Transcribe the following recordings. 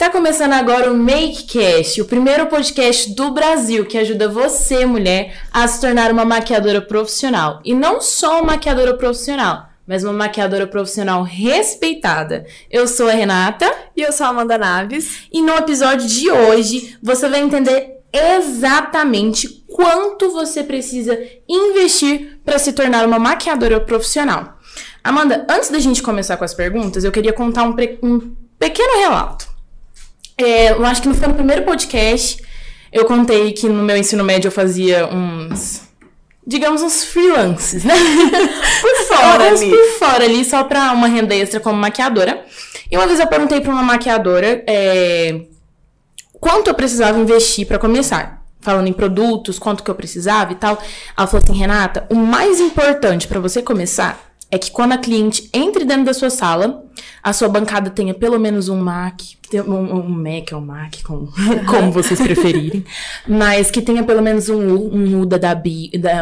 Está começando agora o MakeCast, o primeiro podcast do Brasil que ajuda você, mulher, a se tornar uma maquiadora profissional. E não só uma maquiadora profissional, mas uma maquiadora profissional respeitada. Eu sou a Renata. E eu sou a Amanda Naves. E no episódio de hoje, você vai entender exatamente quanto você precisa investir para se tornar uma maquiadora profissional. Amanda, antes da gente começar com as perguntas, eu queria contar um, um pequeno relato. É, eu acho que foi no primeiro podcast, eu contei que no meu ensino médio eu fazia uns. Digamos, uns freelances, né? por fora ali. por fora ali, só pra uma renda extra como maquiadora. E uma vez eu perguntei pra uma maquiadora é, quanto eu precisava investir para começar. Falando em produtos, quanto que eu precisava e tal. Ela falou assim, Renata, o mais importante para você começar é que quando a cliente entre dentro da sua sala, a sua bancada tenha pelo menos um Mac, um, um Mac ou um Mac, como, como vocês preferirem, mas que tenha pelo menos um, um Uda da,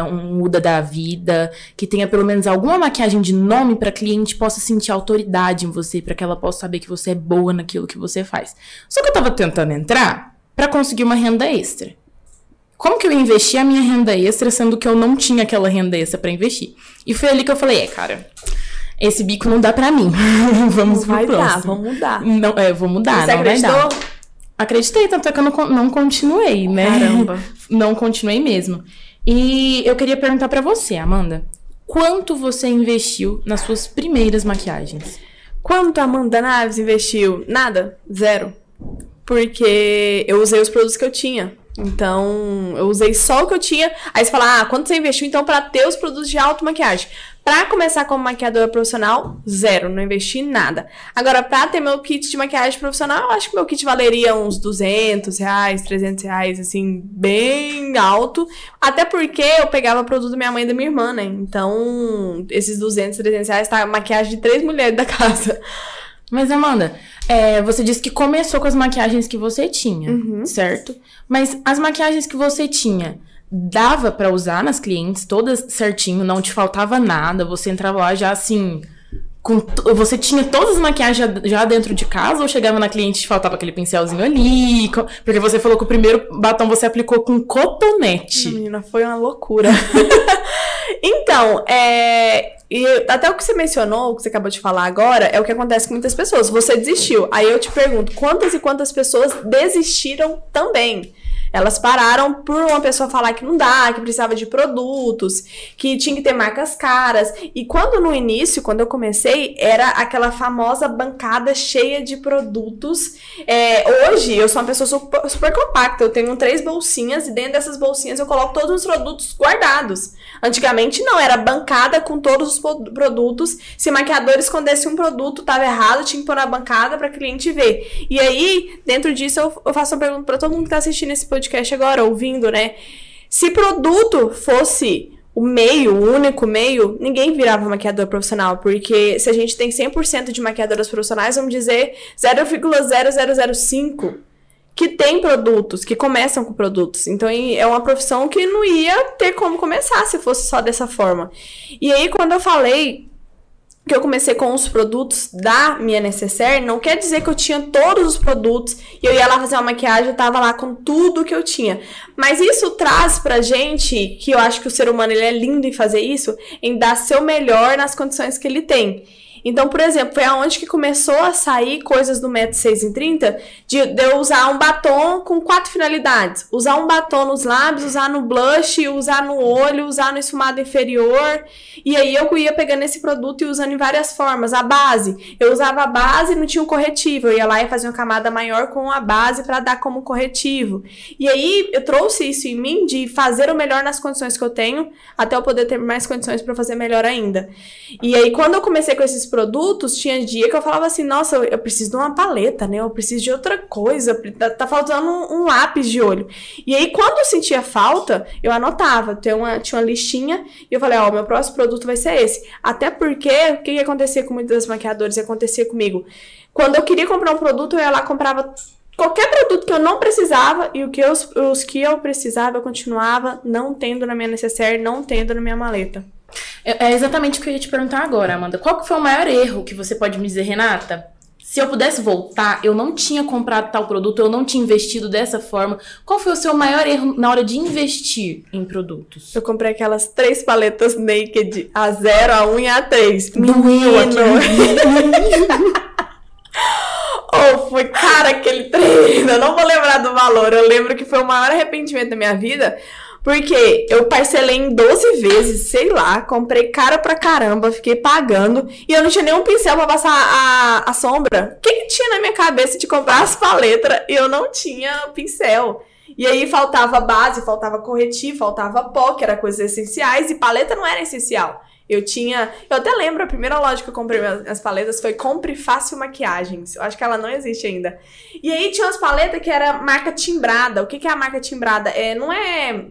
um Uda da vida, que tenha pelo menos alguma maquiagem de nome para a cliente possa sentir autoridade em você, para que ela possa saber que você é boa naquilo que você faz. Só que eu tava tentando entrar para conseguir uma renda extra. Como que eu investi a minha renda extra, sendo que eu não tinha aquela renda extra para investir? E foi ali que eu falei, é, cara, esse bico não dá para mim. vamos não pro vai próximo. Dar, vamos mudar. Não, é, vou mudar, Você não acreditou? vai dar. Acreditei, tanto é que eu não, não continuei, né? Caramba. Não continuei mesmo. E eu queria perguntar para você, Amanda, quanto você investiu nas suas primeiras maquiagens? Quanto a Amanda Naves investiu? Nada, zero. Porque eu usei os produtos que eu tinha. Então, eu usei só o que eu tinha. Aí você fala, ah, quanto você investiu então para ter os produtos de auto-maquiagem? Pra começar como maquiadora profissional, zero, não investi nada. Agora, pra ter meu kit de maquiagem profissional, eu acho que meu kit valeria uns 200 reais, 300 reais, assim, bem alto. Até porque eu pegava produto da minha mãe e da minha irmã, né? Então, esses 200, 300 reais tá maquiagem de três mulheres da casa. Mas, Amanda, é, você disse que começou com as maquiagens que você tinha, uhum. certo? Mas as maquiagens que você tinha, dava para usar nas clientes todas certinho, não te faltava nada, você entrava lá já assim. Com, você tinha todas as maquiagens já, já, dentro de casa ou chegava na cliente e faltava aquele pincelzinho ali? Porque você falou que o primeiro batom você aplicou com cotonete. Menina, foi uma loucura. então, é, e até o que você mencionou, o que você acabou de falar agora, é o que acontece com muitas pessoas. Você desistiu. Aí eu te pergunto, quantas e quantas pessoas desistiram também? Elas pararam por uma pessoa falar que não dá, que precisava de produtos, que tinha que ter marcas caras. E quando no início, quando eu comecei, era aquela famosa bancada cheia de produtos. É, hoje eu sou uma pessoa super, super compacta. Eu tenho três bolsinhas e dentro dessas bolsinhas eu coloco todos os produtos guardados. Antigamente não, era bancada com todos os produtos. Se maquiador escondesse um produto, tava errado, tinha que pôr na bancada para cliente ver. E aí, dentro disso, eu, eu faço uma pergunta para todo mundo que tá assistindo esse podcast agora, ouvindo, né? Se produto fosse o meio, o único meio, ninguém virava maquiador profissional, porque se a gente tem 100% de maquiadoras profissionais, vamos dizer 0,0005 que tem produtos, que começam com produtos. Então é uma profissão que não ia ter como começar se fosse só dessa forma. E aí, quando eu falei que eu comecei com os produtos da minha necessaire, não quer dizer que eu tinha todos os produtos e eu ia lá fazer uma maquiagem, eu tava lá com tudo que eu tinha. Mas isso traz pra gente, que eu acho que o ser humano ele é lindo em fazer isso, em dar seu melhor nas condições que ele tem. Então, por exemplo, foi aonde que começou a sair coisas do método 6 em 30 de, de eu usar um batom com quatro finalidades. Usar um batom nos lábios, usar no blush, usar no olho, usar no esfumado inferior. E aí eu ia pegando esse produto e usando em várias formas. A base, eu usava a base e não tinha um corretivo. Eu ia lá e fazia uma camada maior com a base para dar como corretivo. E aí eu trouxe isso em mim de fazer o melhor nas condições que eu tenho, até eu poder ter mais condições para fazer melhor ainda. E aí quando eu comecei com esses produtos, tinha dia que eu falava assim, nossa, eu, preciso de uma paleta, né? Eu preciso de outra coisa, tá, tá faltando um, um, lápis de olho. E aí, quando eu sentia falta, eu anotava, tinha uma, tinha uma listinha, e eu falei, ó, oh, meu próximo produto vai ser esse. Até porque, o que, que acontecia com muitos maquiadores e acontecia comigo? Quando eu queria comprar um produto, eu ia lá comprava qualquer produto que eu não precisava e o que eu, os que eu precisava eu continuava não tendo na minha necessaire, não tendo na minha maleta. É, é exatamente o que eu ia te perguntar agora, Amanda. Qual que foi o maior erro que você pode me dizer, Renata? se eu pudesse voltar, eu não tinha comprado tal produto, eu não tinha investido dessa forma. Qual foi o seu maior erro na hora de investir em produtos? Eu comprei aquelas três paletas naked, a 0, a 1 um e a 3. Menino! oh, foi cara aquele treino. Eu não vou lembrar do valor. Eu lembro que foi o maior arrependimento da minha vida. Porque eu parcelei em 12 vezes, sei lá, comprei cara pra caramba, fiquei pagando e eu não tinha nenhum pincel pra passar a, a sombra. O que, que tinha na minha cabeça de comprar as paletas e eu não tinha pincel? E aí faltava base, faltava corretivo, faltava pó, que era coisas essenciais, e paleta não era essencial. Eu tinha. Eu até lembro, a primeira loja que eu comprei as paletas foi Compre Fácil Maquiagens. Eu acho que ela não existe ainda. E aí tinha umas paletas que era marca timbrada. O que, que é a marca timbrada? É, não é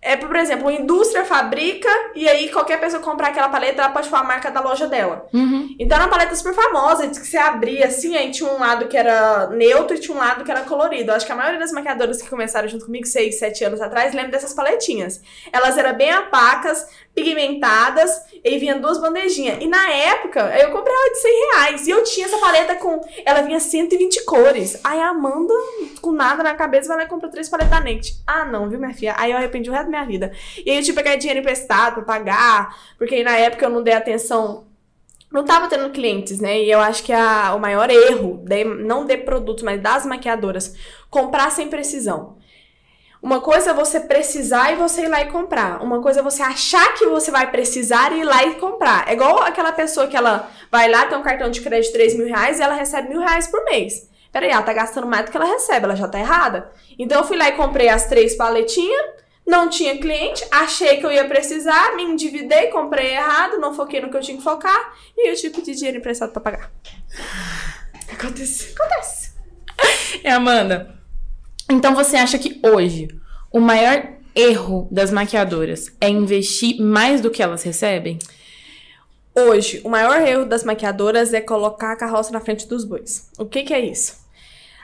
é, por exemplo, a indústria fabrica e aí qualquer pessoa comprar aquela paleta, ela pode falar a marca da loja dela. Uhum. Então era uma paleta super famosa, de que você abria assim, aí tinha um lado que era neutro e tinha um lado que era colorido. Eu acho que a maioria das maquiadoras que começaram junto comigo, 6, 7 anos atrás, lembra dessas paletinhas. Elas eram bem apacas, pigmentadas, e vinha duas bandejinhas. E na época, eu comprei ela de 100 reais. E eu tinha essa paleta com. Ela vinha 120 cores. Aí a Amanda, com nada na cabeça, vai lá e compra três paletas Nect. Ah, não, viu, minha filha? Aí eu arrependi o resto da minha vida. E aí eu tive que pegar dinheiro emprestado pra pagar, porque na época eu não dei atenção não tava tendo clientes, né? E eu acho que a, o maior erro, de, não de produtos, mas das maquiadoras, comprar sem precisão. Uma coisa é você precisar e você ir lá e comprar. Uma coisa é você achar que você vai precisar e ir lá e comprar. É igual aquela pessoa que ela vai lá, tem um cartão de crédito de 3 mil reais e ela recebe mil reais por mês. Peraí, ela tá gastando mais do que ela recebe, ela já tá errada. Então eu fui lá e comprei as três paletinhas, não tinha cliente, achei que eu ia precisar, me endividei, comprei errado, não foquei no que eu tinha que focar e eu tive que pedir dinheiro emprestado pra pagar. Acontece. Acontece. É, Amanda, então você acha que hoje o maior erro das maquiadoras é investir mais do que elas recebem? Hoje, o maior erro das maquiadoras é colocar a carroça na frente dos bois. O que, que é isso?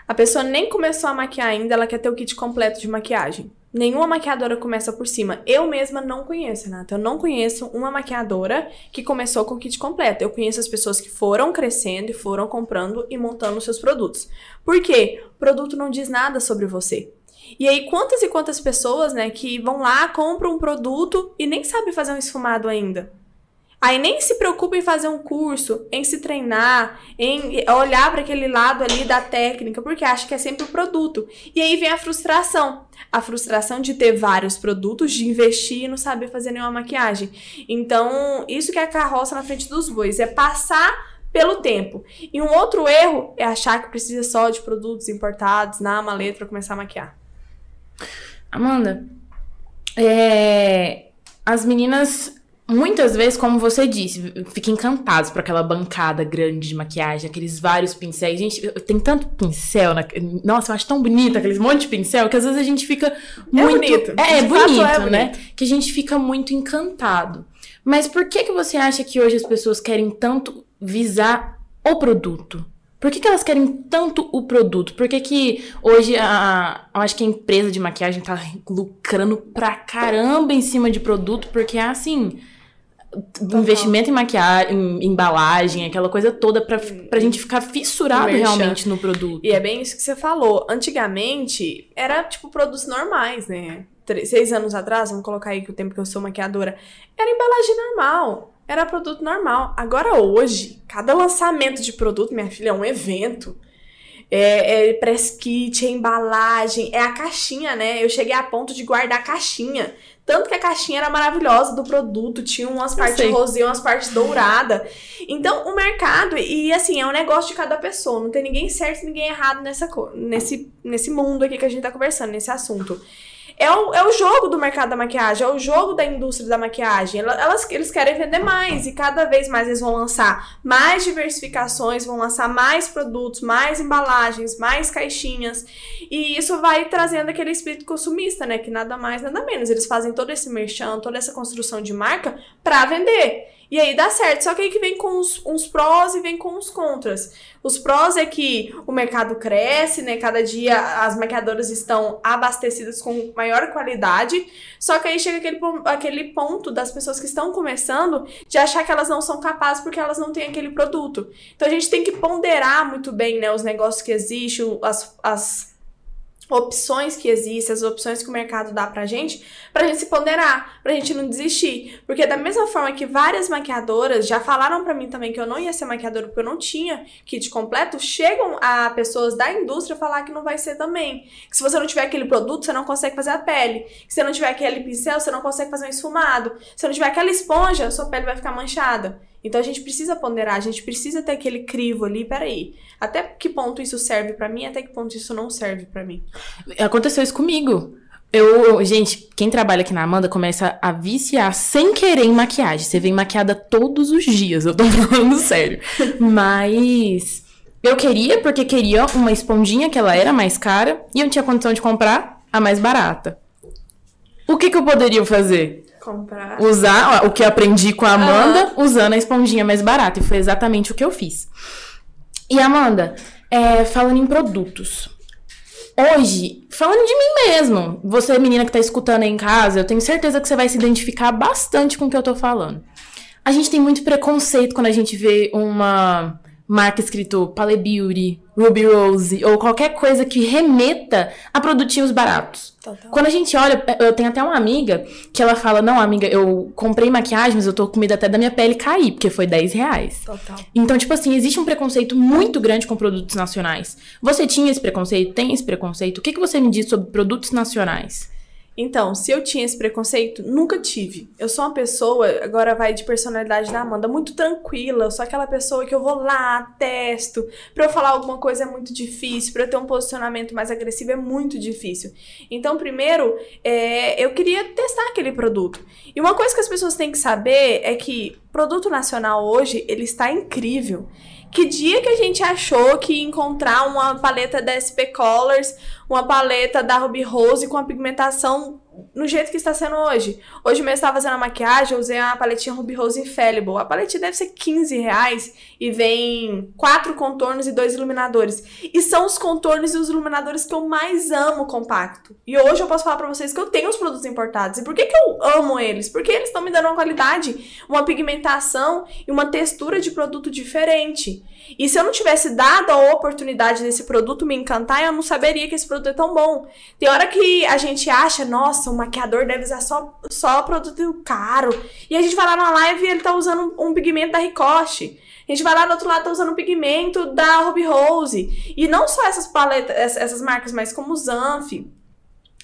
A pessoa nem começou a maquiar ainda, ela quer ter o kit completo de maquiagem. Nenhuma maquiadora começa por cima. Eu mesma não conheço, Renata. Eu não conheço uma maquiadora que começou com kit completo. Eu conheço as pessoas que foram crescendo e foram comprando e montando seus produtos. Por quê? O produto não diz nada sobre você. E aí, quantas e quantas pessoas, né, que vão lá, compram um produto e nem sabem fazer um esfumado ainda? Aí nem se preocupa em fazer um curso, em se treinar, em olhar para aquele lado ali da técnica, porque acha que é sempre o produto. E aí vem a frustração. A frustração de ter vários produtos, de investir e não saber fazer nenhuma maquiagem. Então, isso que é a carroça na frente dos bois, é passar pelo tempo. E um outro erro é achar que precisa só de produtos importados na maleta para começar a maquiar. Amanda, é... as meninas Muitas vezes, como você disse, fica encantados por aquela bancada grande de maquiagem, aqueles vários pincéis. Gente, tem tanto pincel. Na... Nossa, eu acho tão bonito aqueles monte de pincel que às vezes a gente fica é muito. Bonito. É, é bonito, é bonito, né? Que a gente fica muito encantado. Mas por que, que você acha que hoje as pessoas querem tanto visar o produto? Por que, que elas querem tanto o produto? Por que, que hoje a, eu acho que a empresa de maquiagem tá lucrando pra caramba em cima de produto? Porque é assim Total. investimento em maquiagem, em embalagem, aquela coisa toda pra, pra gente ficar fissurado realmente no produto. E é bem isso que você falou. Antigamente, era tipo produtos normais, né? Três, seis anos atrás, vamos colocar aí que o tempo que eu sou maquiadora, era embalagem normal. Era produto normal. Agora, hoje, cada lançamento de produto, minha filha, é um evento. É, é press kit, é embalagem, é a caixinha, né? Eu cheguei a ponto de guardar a caixinha. Tanto que a caixinha era maravilhosa do produto, tinha umas partes rosé, umas partes dourada. Então, o mercado, e assim, é um negócio de cada pessoa, não tem ninguém certo e ninguém errado nessa, nesse, nesse mundo aqui que a gente tá conversando, nesse assunto. É o, é o jogo do mercado da maquiagem, é o jogo da indústria da maquiagem. Elas, eles querem vender mais e cada vez mais eles vão lançar mais diversificações, vão lançar mais produtos, mais embalagens, mais caixinhas. E isso vai trazendo aquele espírito consumista, né? Que nada mais, nada menos. Eles fazem todo esse merchan, toda essa construção de marca para vender. E aí dá certo. Só que aí que vem com uns, uns prós e vem com os contras. Os prós é que o mercado cresce, né? Cada dia as maquiadoras estão abastecidas com maior qualidade. Só que aí chega aquele, aquele ponto das pessoas que estão começando de achar que elas não são capazes porque elas não têm aquele produto. Então a gente tem que ponderar muito bem, né? Os negócios que existem, as, as opções que existem, as opções que o mercado dá pra gente, pra gente se ponderar, pra gente não desistir. Porque da mesma forma que várias maquiadoras já falaram pra mim também que eu não ia ser maquiadora porque eu não tinha kit completo, chegam a pessoas da indústria falar que não vai ser também. Que se você não tiver aquele produto, você não consegue fazer a pele. Que se não tiver aquele pincel, você não consegue fazer um esfumado. Se não tiver aquela esponja, sua pele vai ficar manchada. Então a gente precisa ponderar, a gente precisa ter aquele crivo ali, peraí, até que ponto isso serve para mim, até que ponto isso não serve para mim. Aconteceu isso comigo. Eu, gente, quem trabalha aqui na Amanda começa a viciar sem querer em maquiagem. Você vem maquiada todos os dias, eu tô falando sério. Mas eu queria porque queria uma esponjinha que ela era mais cara e eu não tinha condição de comprar a mais barata. O que que eu poderia fazer? Comprar. Usar ó, o que eu aprendi com a Amanda, uhum. usando a esponjinha mais barata. E foi exatamente o que eu fiz. E Amanda, é, falando em produtos. Hoje, falando de mim mesmo, você menina que tá escutando aí em casa, eu tenho certeza que você vai se identificar bastante com o que eu tô falando. A gente tem muito preconceito quando a gente vê uma marca escrito Pale Beauty, Ruby Rose ou qualquer coisa que remeta a produtinhos baratos. Total. Quando a gente olha, eu tenho até uma amiga que ela fala: Não, amiga, eu comprei maquiagem, mas eu tô com medo até da minha pele cair, porque foi 10 reais. Total. Então, tipo assim, existe um preconceito muito grande com produtos nacionais. Você tinha esse preconceito? Tem esse preconceito? O que, que você me diz sobre produtos nacionais? Então, se eu tinha esse preconceito, nunca tive. Eu sou uma pessoa, agora vai de personalidade da Amanda, muito tranquila. Eu sou aquela pessoa que eu vou lá, testo. Pra eu falar alguma coisa é muito difícil, pra eu ter um posicionamento mais agressivo é muito difícil. Então, primeiro, é, eu queria testar aquele produto. E uma coisa que as pessoas têm que saber é que produto nacional hoje, ele está incrível. Que dia que a gente achou que encontrar uma paleta da SP Colors, uma paleta da Ruby Rose com a pigmentação no jeito que está sendo hoje. Hoje mesmo estava fazendo a maquiagem, eu usei uma paletinha Ruby Rose Infallible. A paletinha deve ser 15 reais e vem quatro contornos e dois iluminadores. E são os contornos e os iluminadores que eu mais amo compacto. E hoje eu posso falar para vocês que eu tenho os produtos importados. E por que, que eu amo eles? Porque eles estão me dando uma qualidade, uma pigmentação e uma textura de produto diferente. E se eu não tivesse dado a oportunidade desse produto me encantar, eu não saberia que esse produto é tão bom. Tem hora que a gente acha, nossa, o maquiador deve usar só, só produto caro. E a gente vai lá na live e ele tá usando um, pigmento da Ricoche. A gente vai lá do outro lado, tá usando um pigmento da Ruby Rose. E não só essas paletas, essas marcas, mas como Zanf,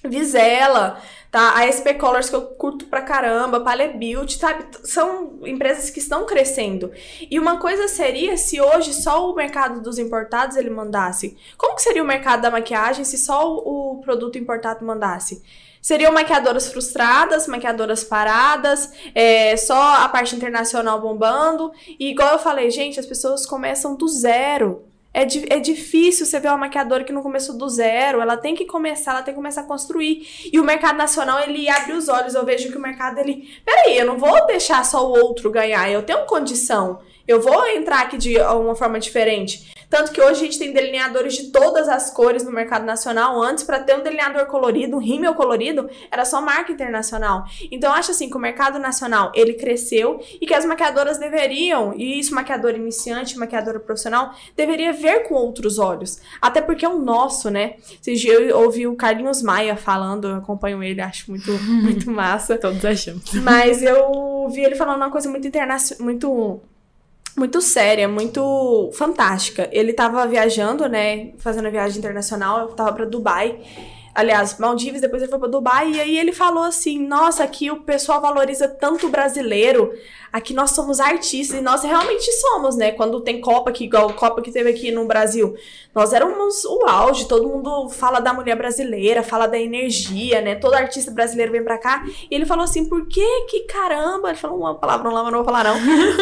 Visela, tá? A SP Colors que eu curto pra caramba, Palebuild, sabe? São empresas que estão crescendo. E uma coisa seria se hoje só o mercado dos importados ele mandasse. Como que seria o mercado da maquiagem se só o produto importado mandasse? Seriam maquiadoras frustradas, maquiadoras paradas, é, só a parte internacional bombando. E igual eu falei, gente, as pessoas começam do zero. É, di é difícil você ver uma maquiadora que não começou do zero. Ela tem que começar, ela tem que começar a construir. E o mercado nacional, ele abre os olhos. Eu vejo que o mercado, ele. Peraí, eu não vou deixar só o outro ganhar. Eu tenho condição. Eu vou entrar aqui de uma forma diferente. Tanto que hoje a gente tem delineadores de todas as cores no mercado nacional. Antes, para ter um delineador colorido, um rímel colorido, era só marca internacional. Então, eu acho assim que o mercado nacional ele cresceu e que as maquiadoras deveriam, e isso, maquiadora iniciante, maquiadora profissional, deveria ver com outros olhos. Até porque é o nosso, né? Eu ouvi o Carlinhos Maia falando, eu acompanho ele, acho muito, muito massa. Todos achamos. Mas eu vi ele falando uma coisa muito internacional, muito muito séria, muito fantástica. Ele tava viajando, né, fazendo a viagem internacional, eu tava para Dubai. Aliás, Maldivas, depois ele foi para Dubai e aí ele falou assim: "Nossa, aqui o pessoal valoriza tanto o brasileiro. Aqui nós somos artistas e nós realmente somos, né? Quando tem Copa aqui, igual a Copa que teve aqui no Brasil, nós éramos o auge, todo mundo fala da mulher brasileira, fala da energia, né? Todo artista brasileiro vem pra cá. E ele falou assim: por que que caramba? Ele falou uma palavra lá, mas não vou falar não.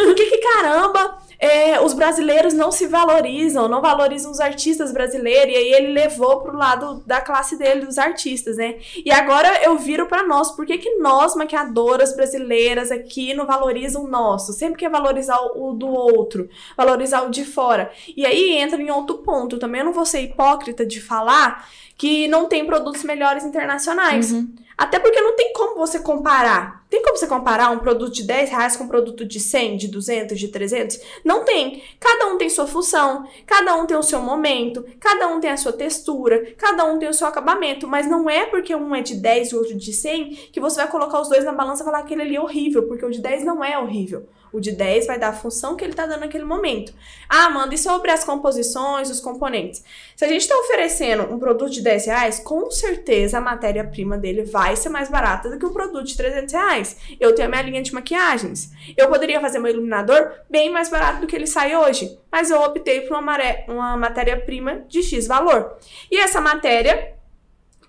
por que que caramba é, os brasileiros não se valorizam, não valorizam os artistas brasileiros? E aí ele levou pro lado da classe dele ele dos artistas, né? E agora eu viro para nós, por que, que nós, maquiadoras brasileiras aqui, não valorizam o nosso? Sempre quer valorizar o do outro, valorizar o de fora. E aí entra em outro ponto, também eu não vou ser hipócrita de falar que não tem produtos melhores internacionais. Uhum. Até porque não tem como você comparar. Tem como você comparar um produto de 10 reais com um produto de 100, de 200, de 300? Não tem. Cada um tem sua função, cada um tem o seu momento, cada um tem a sua textura, cada um tem o seu acabamento. Mas não é porque um é de 10 e o outro de 100 que você vai colocar os dois na balança e falar que aquele ali é horrível, porque o de 10 não é horrível. O de 10 vai dar a função que ele está dando naquele momento. Ah, Amanda, e sobre as composições, os componentes? Se a gente está oferecendo um produto de 10 reais, com certeza a matéria-prima dele vai ser mais barata do que um produto de 300 reais. Eu tenho a minha linha de maquiagens. Eu poderia fazer meu iluminador bem mais barato do que ele sai hoje, mas eu optei por uma, uma matéria-prima de X valor. E essa matéria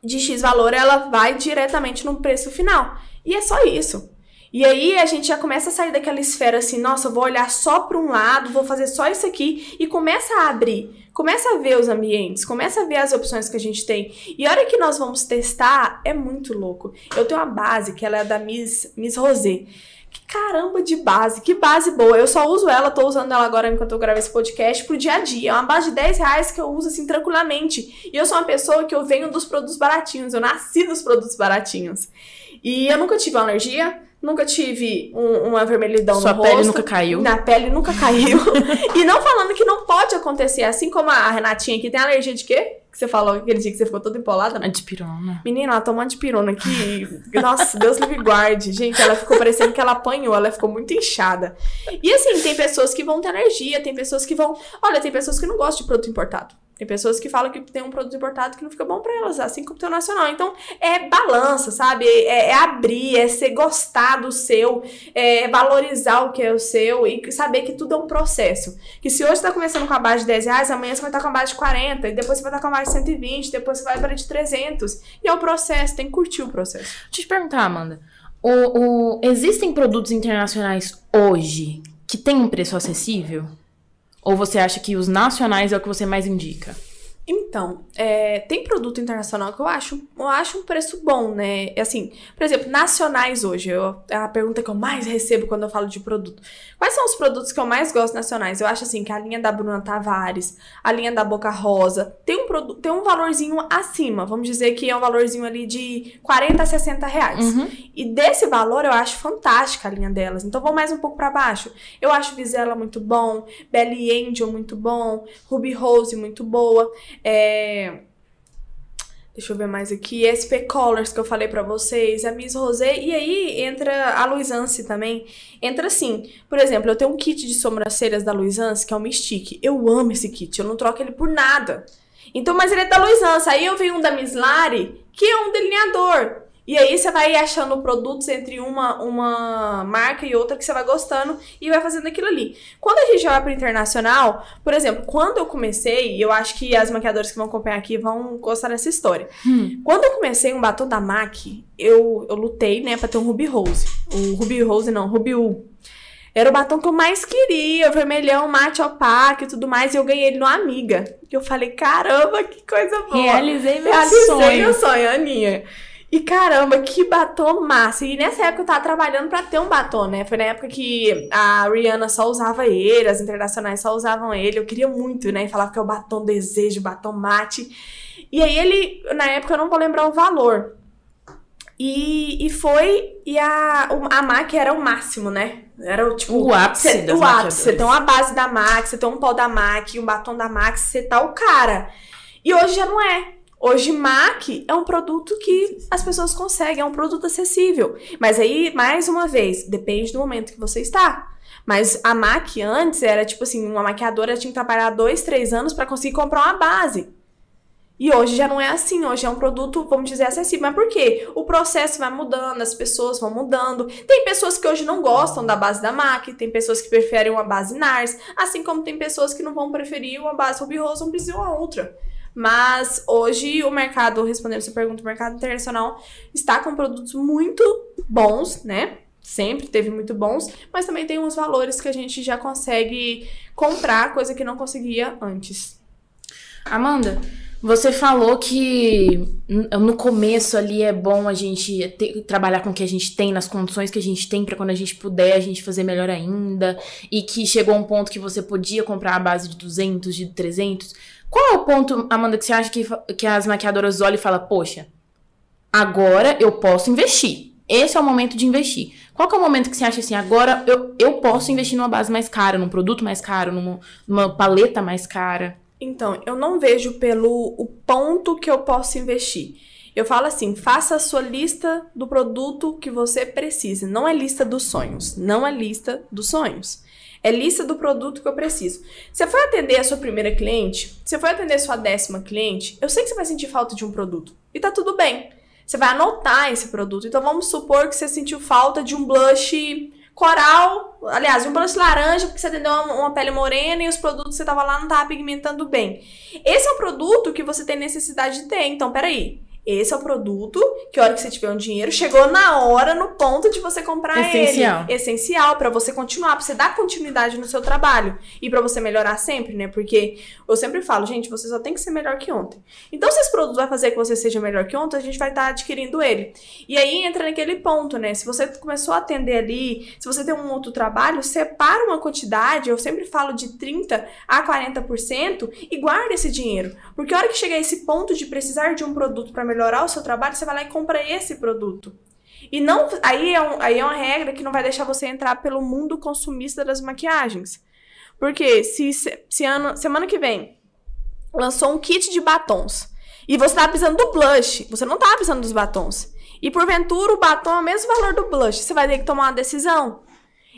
de X valor, ela vai diretamente no preço final. E é só isso. E aí a gente já começa a sair daquela esfera assim, nossa, eu vou olhar só para um lado, vou fazer só isso aqui e começa a abrir, começa a ver os ambientes, começa a ver as opções que a gente tem. E a hora que nós vamos testar, é muito louco. Eu tenho uma base que ela é da Miss, Miss Rosé. Que caramba de base, que base boa. Eu só uso ela, tô usando ela agora enquanto eu gravo esse podcast pro dia a dia. É uma base de 10 reais que eu uso assim tranquilamente. E eu sou uma pessoa que eu venho dos produtos baratinhos, eu nasci dos produtos baratinhos. E eu nunca tive alergia, Nunca tive um, uma vermelhidão Sua no pele rosto. nunca caiu. Na pele nunca caiu. e não falando que não pode acontecer. Assim como a Renatinha aqui tem alergia de quê? Que você falou aquele dia que você ficou toda empolada. A de pirona. Menina, ela tomou antipirona que. Nossa, Deus me guarde. Gente, ela ficou parecendo que ela apanhou, ela ficou muito inchada. E assim, tem pessoas que vão ter alergia, tem pessoas que vão. Olha, tem pessoas que não gostam de produto importado. Tem pessoas que falam que tem um produto importado que não fica bom para elas, assim como o nacional. Então, é balança, sabe? É, é abrir, é ser gostar do seu, é valorizar o que é o seu e saber que tudo é um processo. Que se hoje você tá começando com a base de 10 reais, amanhã você vai estar com a base de 40, e depois você vai estar com a base de 120, depois você vai para de 300. E é o processo, tem que curtir o processo. Deixa eu te perguntar, Amanda. O, o, existem produtos internacionais hoje que têm um preço acessível? Ou você acha que os nacionais é o que você mais indica? Então, é, tem produto internacional que eu acho, eu acho um preço bom, né? Assim, por exemplo, nacionais hoje, eu, é a pergunta que eu mais recebo quando eu falo de produto. Quais são os produtos que eu mais gosto nacionais? Eu acho assim que a linha da Bruna Tavares, a linha da Boca Rosa, tem um produto, tem um valorzinho acima. Vamos dizer que é um valorzinho ali de 40 a 60 reais. Uhum. E desse valor eu acho fantástica a linha delas. Então vou mais um pouco para baixo. Eu acho Visela muito bom, Belly Angel muito bom, Ruby Rose muito boa. É... Deixa eu ver mais aqui. SP Colors, que eu falei pra vocês. A Miss Rosé. E aí entra a Luisance também. Entra assim. Por exemplo, eu tenho um kit de sobrancelhas da Luisance, que é o Mystique. Eu amo esse kit. Eu não troco ele por nada. Então, mas ele é da Luisance. Aí eu vi um da Miss Lari, que é um delineador. E aí você vai achando produtos entre uma, uma marca e outra que você vai gostando e vai fazendo aquilo ali. Quando a gente vai para internacional, por exemplo, quando eu comecei, eu acho que as maquiadoras que vão acompanhar aqui vão gostar dessa história. Hum. Quando eu comecei um batom da MAC, eu, eu lutei, né, pra ter um Ruby Rose. O Ruby Rose não, Ruby U. Era o batom que eu mais queria, vermelhão, mate opaco e tudo mais, e eu ganhei ele no Amiga. E eu falei, caramba, que coisa boa. Realizei meu Realizei sonho. meu sonho, Aninha. E caramba, que batom massa. E nessa época eu tava trabalhando pra ter um batom, né? Foi na época que a Rihanna só usava ele, as internacionais só usavam ele. Eu queria muito, né? E falava que é o batom desejo, batom mate. E aí ele, na época eu não vou lembrar o valor. E, e foi, e a, a MAC era o máximo, né? Era o tipo. O ápice cê- O ápice. Você tem uma base da MAC, você tem um pó da MAC, um batom da MAC, você tá o cara. E hoje já não é. Hoje, MAC é um produto que as pessoas conseguem, é um produto acessível. Mas aí, mais uma vez, depende do momento que você está. Mas a MAC antes era tipo assim: uma maquiadora tinha que trabalhar dois, três anos para conseguir comprar uma base. E hoje já não é assim, hoje é um produto, vamos dizer, acessível. Mas por quê? O processo vai mudando, as pessoas vão mudando. Tem pessoas que hoje não gostam da base da MAC, tem pessoas que preferem uma base NARS, assim como tem pessoas que não vão preferir uma base Ruby Rose, vão precisar uma outra. Mas hoje o mercado, respondendo essa pergunta, o mercado internacional está com produtos muito bons, né? Sempre teve muito bons, mas também tem uns valores que a gente já consegue comprar, coisa que não conseguia antes. Amanda, Você falou que no começo ali é bom a gente ter, trabalhar com o que a gente tem, nas condições que a gente tem, para quando a gente puder a gente fazer melhor ainda. E que chegou um ponto que você podia comprar a base de 200, de 300. Qual é o ponto, Amanda, que você acha que, que as maquiadoras olham e falam, poxa, agora eu posso investir. Esse é o momento de investir. Qual que é o momento que você acha assim, agora eu, eu posso investir numa base mais cara, num produto mais caro, numa, numa paleta mais cara? Então, eu não vejo pelo o ponto que eu posso investir. Eu falo assim, faça a sua lista do produto que você precisa. Não é lista dos sonhos. Não é lista dos sonhos. É lista do produto que eu preciso. Você foi atender a sua primeira cliente? Você foi atender a sua décima cliente? Eu sei que você vai sentir falta de um produto. E tá tudo bem. Você vai anotar esse produto. Então vamos supor que você sentiu falta de um blush coral, aliás, um blush laranja, porque você atendeu uma, uma, pele morena e os produtos que você tava lá não tava pigmentando bem. Esse é o produto que você tem necessidade de ter. Então, peraí. Esse é o produto que, a hora que você tiver um dinheiro, chegou na hora, no ponto de você comprar Essencial. ele. Essencial. para você continuar, pra você dar continuidade no seu trabalho. E para você melhorar sempre, né? Porque eu sempre falo, gente, você só tem que ser melhor que ontem. Então, se esse produto vai fazer que você seja melhor que ontem, a gente vai estar tá adquirindo ele. E aí entra naquele ponto, né? Se você começou a atender ali, se você tem um outro trabalho, separa uma quantidade, eu sempre falo de 30% a 40% e guarda esse dinheiro. Porque a hora que chegar esse ponto de precisar de um produto para melhorar o seu trabalho, você vai lá e compra esse produto. E não, aí é, um, aí é uma regra que não vai deixar você entrar pelo mundo consumista das maquiagens. Porque se, se ano, semana que vem lançou um kit de batons e você tá precisando do blush, você não tá precisando dos batons. E porventura o batom é o mesmo valor do blush, você vai ter que tomar uma decisão.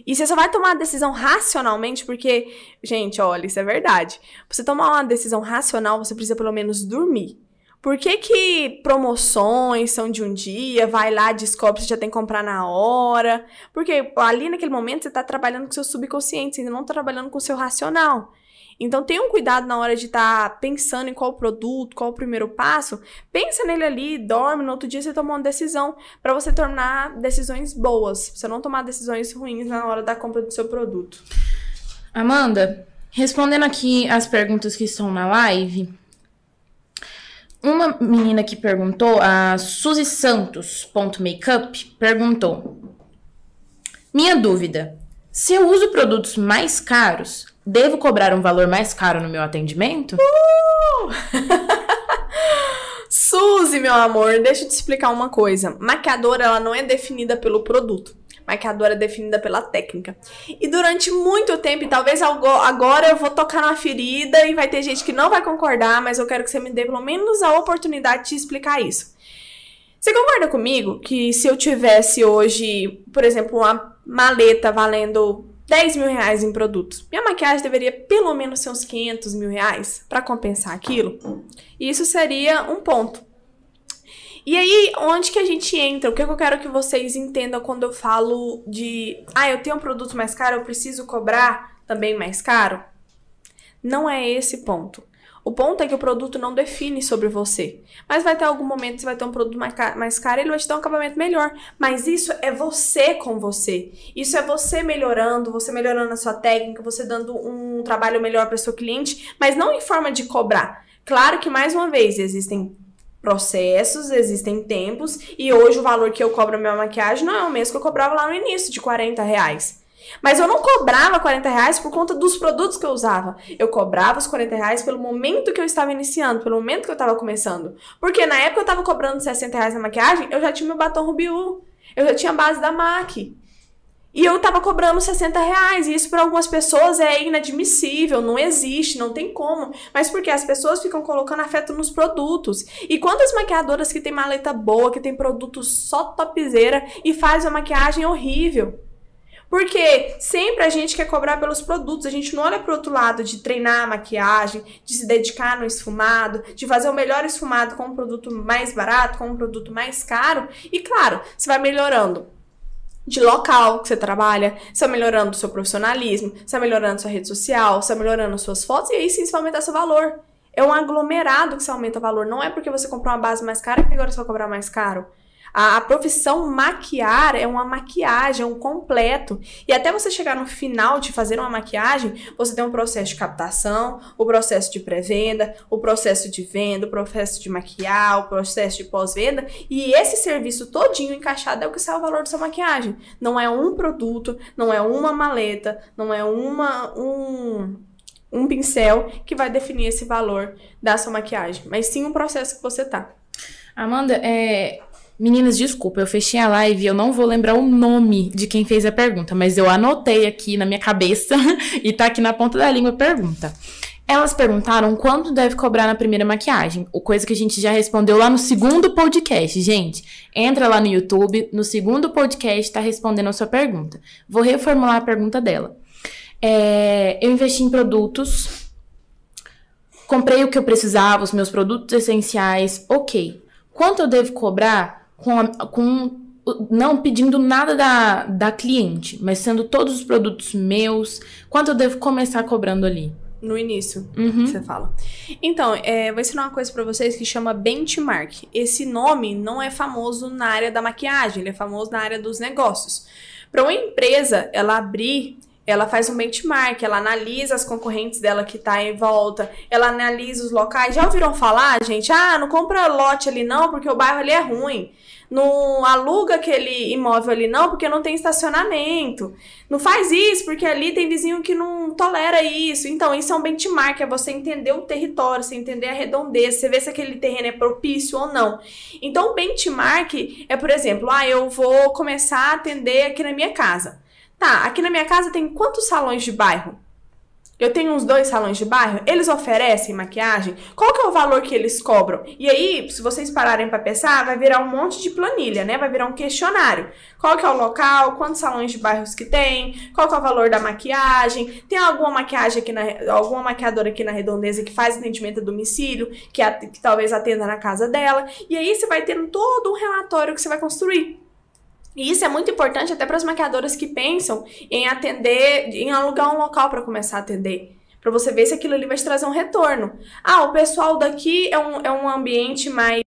E você só vai tomar a decisão racionalmente, porque, gente, olha, isso é verdade. Pra você tomar uma decisão racional, você precisa pelo menos dormir. Por que, que promoções são de um dia, vai lá, descobre se já tem que comprar na hora? Porque ali naquele momento você está trabalhando com seu subconsciente, você ainda não está trabalhando com seu racional. Então tenha um cuidado na hora de estar tá pensando em qual produto, qual o primeiro passo. Pensa nele ali, dorme, no outro dia você toma uma decisão para você tornar decisões boas, você não tomar decisões ruins na hora da compra do seu produto. Amanda, respondendo aqui as perguntas que estão na live, uma menina que perguntou, a Suzy Santos, ponto makeup, perguntou: Minha dúvida: se eu uso produtos mais caros, devo cobrar um valor mais caro no meu atendimento? Uh! Suzy, meu amor, deixa eu te explicar uma coisa. Maquiadora, ela não é definida pelo produto maquiadora definida pela técnica. E durante muito tempo, e talvez agora eu vou tocar na ferida e vai ter gente que não vai concordar, mas eu quero que você me dê pelo menos a oportunidade de explicar isso. Você concorda comigo que se eu tivesse hoje, por exemplo, uma maleta valendo 10 mil reais em produtos, minha maquiagem deveria pelo menos ser uns 500 mil reais para compensar aquilo? Isso seria um ponto. E aí, onde que a gente entra? O que eu quero que vocês entendam quando eu falo de, ah, eu tenho um produto mais caro, eu preciso cobrar também mais caro? Não é esse ponto. O ponto é que o produto não define sobre você. Mas vai ter algum momento que você vai ter um produto mais caro, caro ele vai te dar um acabamento melhor. Mas isso é você com você. Isso é você melhorando, você melhorando a sua técnica, você dando um trabalho melhor para seu cliente, mas não em forma de cobrar. Claro que, mais uma vez, existem processos, existem tempos, e hoje o valor que eu cobro na minha maquiagem não é o mesmo que eu cobrava lá no início, de 40 reais. Mas eu não cobrava 40 reais por conta dos produtos que eu usava. Eu cobrava os 40 reais pelo momento que eu estava iniciando, pelo momento que eu estava começando. Porque na época eu estava cobrando 60 reais na maquiagem, eu já tinha meu batom Rubiu. Eu já tinha a base da MAC. E eu tava cobrando 60 reais. E isso para algumas pessoas é inadmissível, não existe, não tem como. Mas porque as pessoas ficam colocando afeto nos produtos. E quantas maquiadoras que tem maleta boa, que tem produto só topzeira e faz uma maquiagem horrível? Porque sempre a gente quer cobrar pelos produtos, a gente não olha pro outro lado de treinar a maquiagem, de se dedicar no esfumado, de fazer o melhor esfumado com um produto mais barato, com um produto mais caro. E claro, você vai melhorando de local que você trabalha, você vai melhorando o seu profissionalismo, você vai melhorando sua rede social, você vai melhorando suas fotos, e aí sim você vai aumentar seu valor. É um aglomerado que você aumenta o valor. Não é porque você comprou uma base mais cara que agora você vai cobrar mais caro. A, a, profissão maquiar é uma maquiagem, é um completo. E até você chegar no final de fazer uma maquiagem, você tem um processo de captação, o processo de pré-venda, o processo de venda, o processo de maquiar, o processo de pós-venda. E esse serviço todinho encaixado é o que sai o valor da sua maquiagem. Não é um produto, não é uma maleta, não é uma um um pincel que vai definir esse valor da sua maquiagem, mas sim um processo que você tá. Amanda, é, Meninas, desculpa, eu fechei a live e eu não vou lembrar o nome de quem fez a pergunta, mas eu anotei aqui na minha cabeça e tá aqui na ponta da língua a pergunta. Elas perguntaram quanto deve cobrar na primeira maquiagem, o coisa que a gente já respondeu lá no segundo podcast. Gente, entra lá no YouTube, no segundo podcast tá respondendo a sua pergunta. Vou reformular a pergunta dela. É, eu investi em produtos, comprei o que eu precisava, os meus produtos essenciais, ok. Quanto eu devo cobrar com, a, com não pedindo nada da, da cliente, mas sendo todos os produtos meus? Quanto eu devo começar cobrando ali? No início, uhum. você fala. Então, é, vou ensinar uma coisa para vocês que chama benchmark. Esse nome não é famoso na área da maquiagem, ele é famoso na área dos negócios. Para uma empresa, ela abrir ela faz um benchmark, ela analisa as concorrentes dela que tá em volta, ela analisa os locais. Já ouviram falar, gente? Ah, não compra lote ali não, porque o bairro ali é ruim. Não aluga aquele imóvel ali não, porque não tem estacionamento. Não faz isso, porque ali tem vizinho que não tolera isso. Então, isso é um benchmark, é você entender o território, você entender a redondeza, você ver se aquele terreno é propício ou não. Então, o benchmark é, por exemplo, ah, eu vou começar a atender aqui na minha casa. Tá, aqui na minha casa tem quantos salões de bairro? Eu tenho uns dois salões de bairro, eles oferecem maquiagem? Qual que é o valor que eles cobram? E aí, se vocês pararem para pensar, vai virar um monte de planilha, né? Vai virar um questionário. Qual que é o local? Quantos salões de bairros que tem? Qual que é o valor da maquiagem? Tem alguma maquiagem aqui na alguma maquiadora aqui na Redondeza que faz atendimento a domicílio, que, que talvez atenda na casa dela? E aí você vai tendo todo um relatório que você vai construir. E isso é muito importante até para as maquiadoras que pensam em atender, em alugar um local para começar a atender. Para você ver se aquilo ali vai te trazer um retorno. Ah, o pessoal daqui é um, é um ambiente mais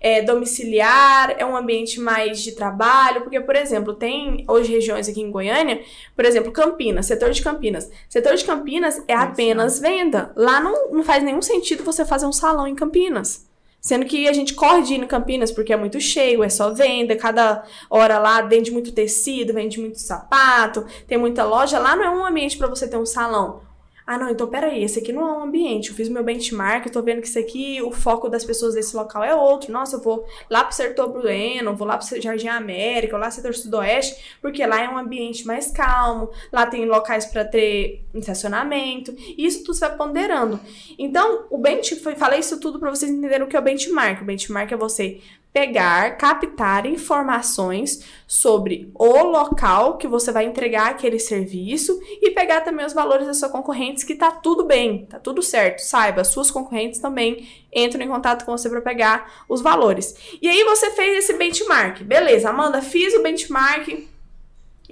é, domiciliar, é um ambiente mais de trabalho, porque, por exemplo, tem hoje regiões aqui em Goiânia, por exemplo, Campinas, setor de Campinas. Setor de Campinas é apenas venda. Lá não, não faz nenhum sentido você fazer um salão em Campinas. Sendo que a gente corre de ir no Campinas porque é muito cheio, é só venda, cada hora lá vende muito tecido, vende muito sapato, tem muita loja. Lá não é um ambiente para você ter um salão. Ah, não, então peraí, esse aqui não é um ambiente. Eu fiz meu benchmark, eu tô vendo que isso aqui, o foco das pessoas desse local é outro. Nossa, eu vou lá pro setor Bueno, vou lá pro Jardim América, lá pro setor Sudoeste, porque lá é um ambiente mais calmo, lá tem locais para ter estacionamento. Isso tudo você vai ponderando. Então, o benchmark, falei isso tudo para vocês entenderem o que é o benchmark. O benchmark é você pegar, captar informações sobre o local que você vai entregar aquele serviço e pegar também os valores das suas concorrentes que tá tudo bem, tá tudo certo. Saiba, suas concorrentes também entram em contato com você para pegar os valores. E aí você fez esse benchmark. Beleza, Amanda, fiz o benchmark.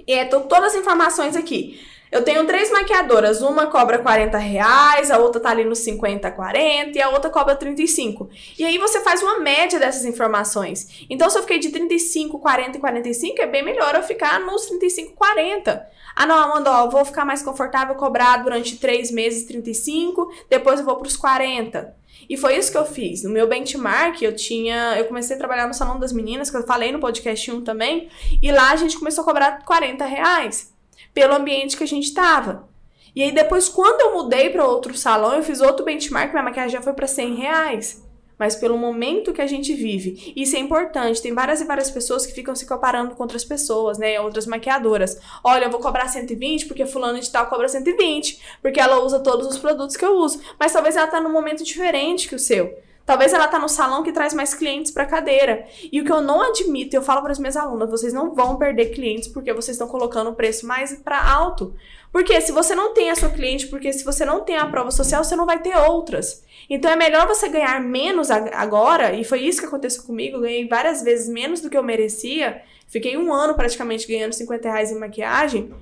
É, tô todas as informações aqui. Eu tenho três maquiadoras, uma cobra 40 reais, a outra tá ali nos 50, 40 e a outra cobra 35. E aí você faz uma média dessas informações. Então, se eu fiquei de 35, 40 e 45, é bem melhor eu ficar nos 35, 40. Ah, não, Amanda, ó, vou ficar mais confortável cobrar durante três meses 35, depois eu vou pros 40. E foi isso que eu fiz. No meu benchmark, eu tinha. Eu comecei a trabalhar no Salão das Meninas, que eu falei no podcast 1 também, e lá a gente começou a cobrar 40 reais pelo ambiente que a gente estava. E aí depois, quando eu mudei para outro salão, eu fiz outro benchmark, minha maquiagem já foi para 100 reais. Mas pelo momento que a gente vive. Isso é importante. Tem várias e várias pessoas que ficam se comparando com outras pessoas, né? Outras maquiadoras. Olha, eu vou cobrar 120 porque fulano de tal cobra 120. Porque ela usa todos os produtos que eu uso. Mas talvez ela tá num momento diferente que o seu. Talvez ela tá no salão que traz mais clientes para cadeira. E o que eu não admito, eu falo para as minhas alunas, vocês não vão perder clientes porque vocês estão colocando o preço mais para alto. Porque se você não tem a sua cliente, porque se você não tem a prova social, você não vai ter outras. Então é melhor você ganhar menos agora, e foi isso que aconteceu comigo, eu ganhei várias vezes menos do que eu merecia. Fiquei um ano praticamente ganhando 50 reais em maquiagem